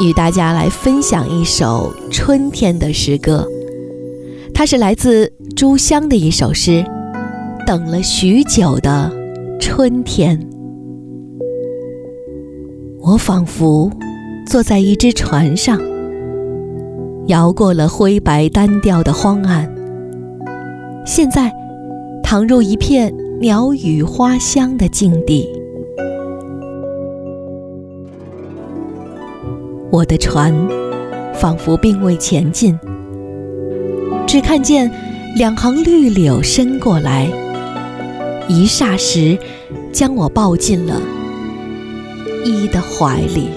与大家来分享一首春天的诗歌，它是来自朱湘的一首诗，《等了许久的春天》。我仿佛坐在一只船上，摇过了灰白单调的荒岸，现在躺入一片鸟语花香的境地。我的船仿佛并未前进，只看见两行绿柳伸过来，一霎时将我抱进了一的怀里。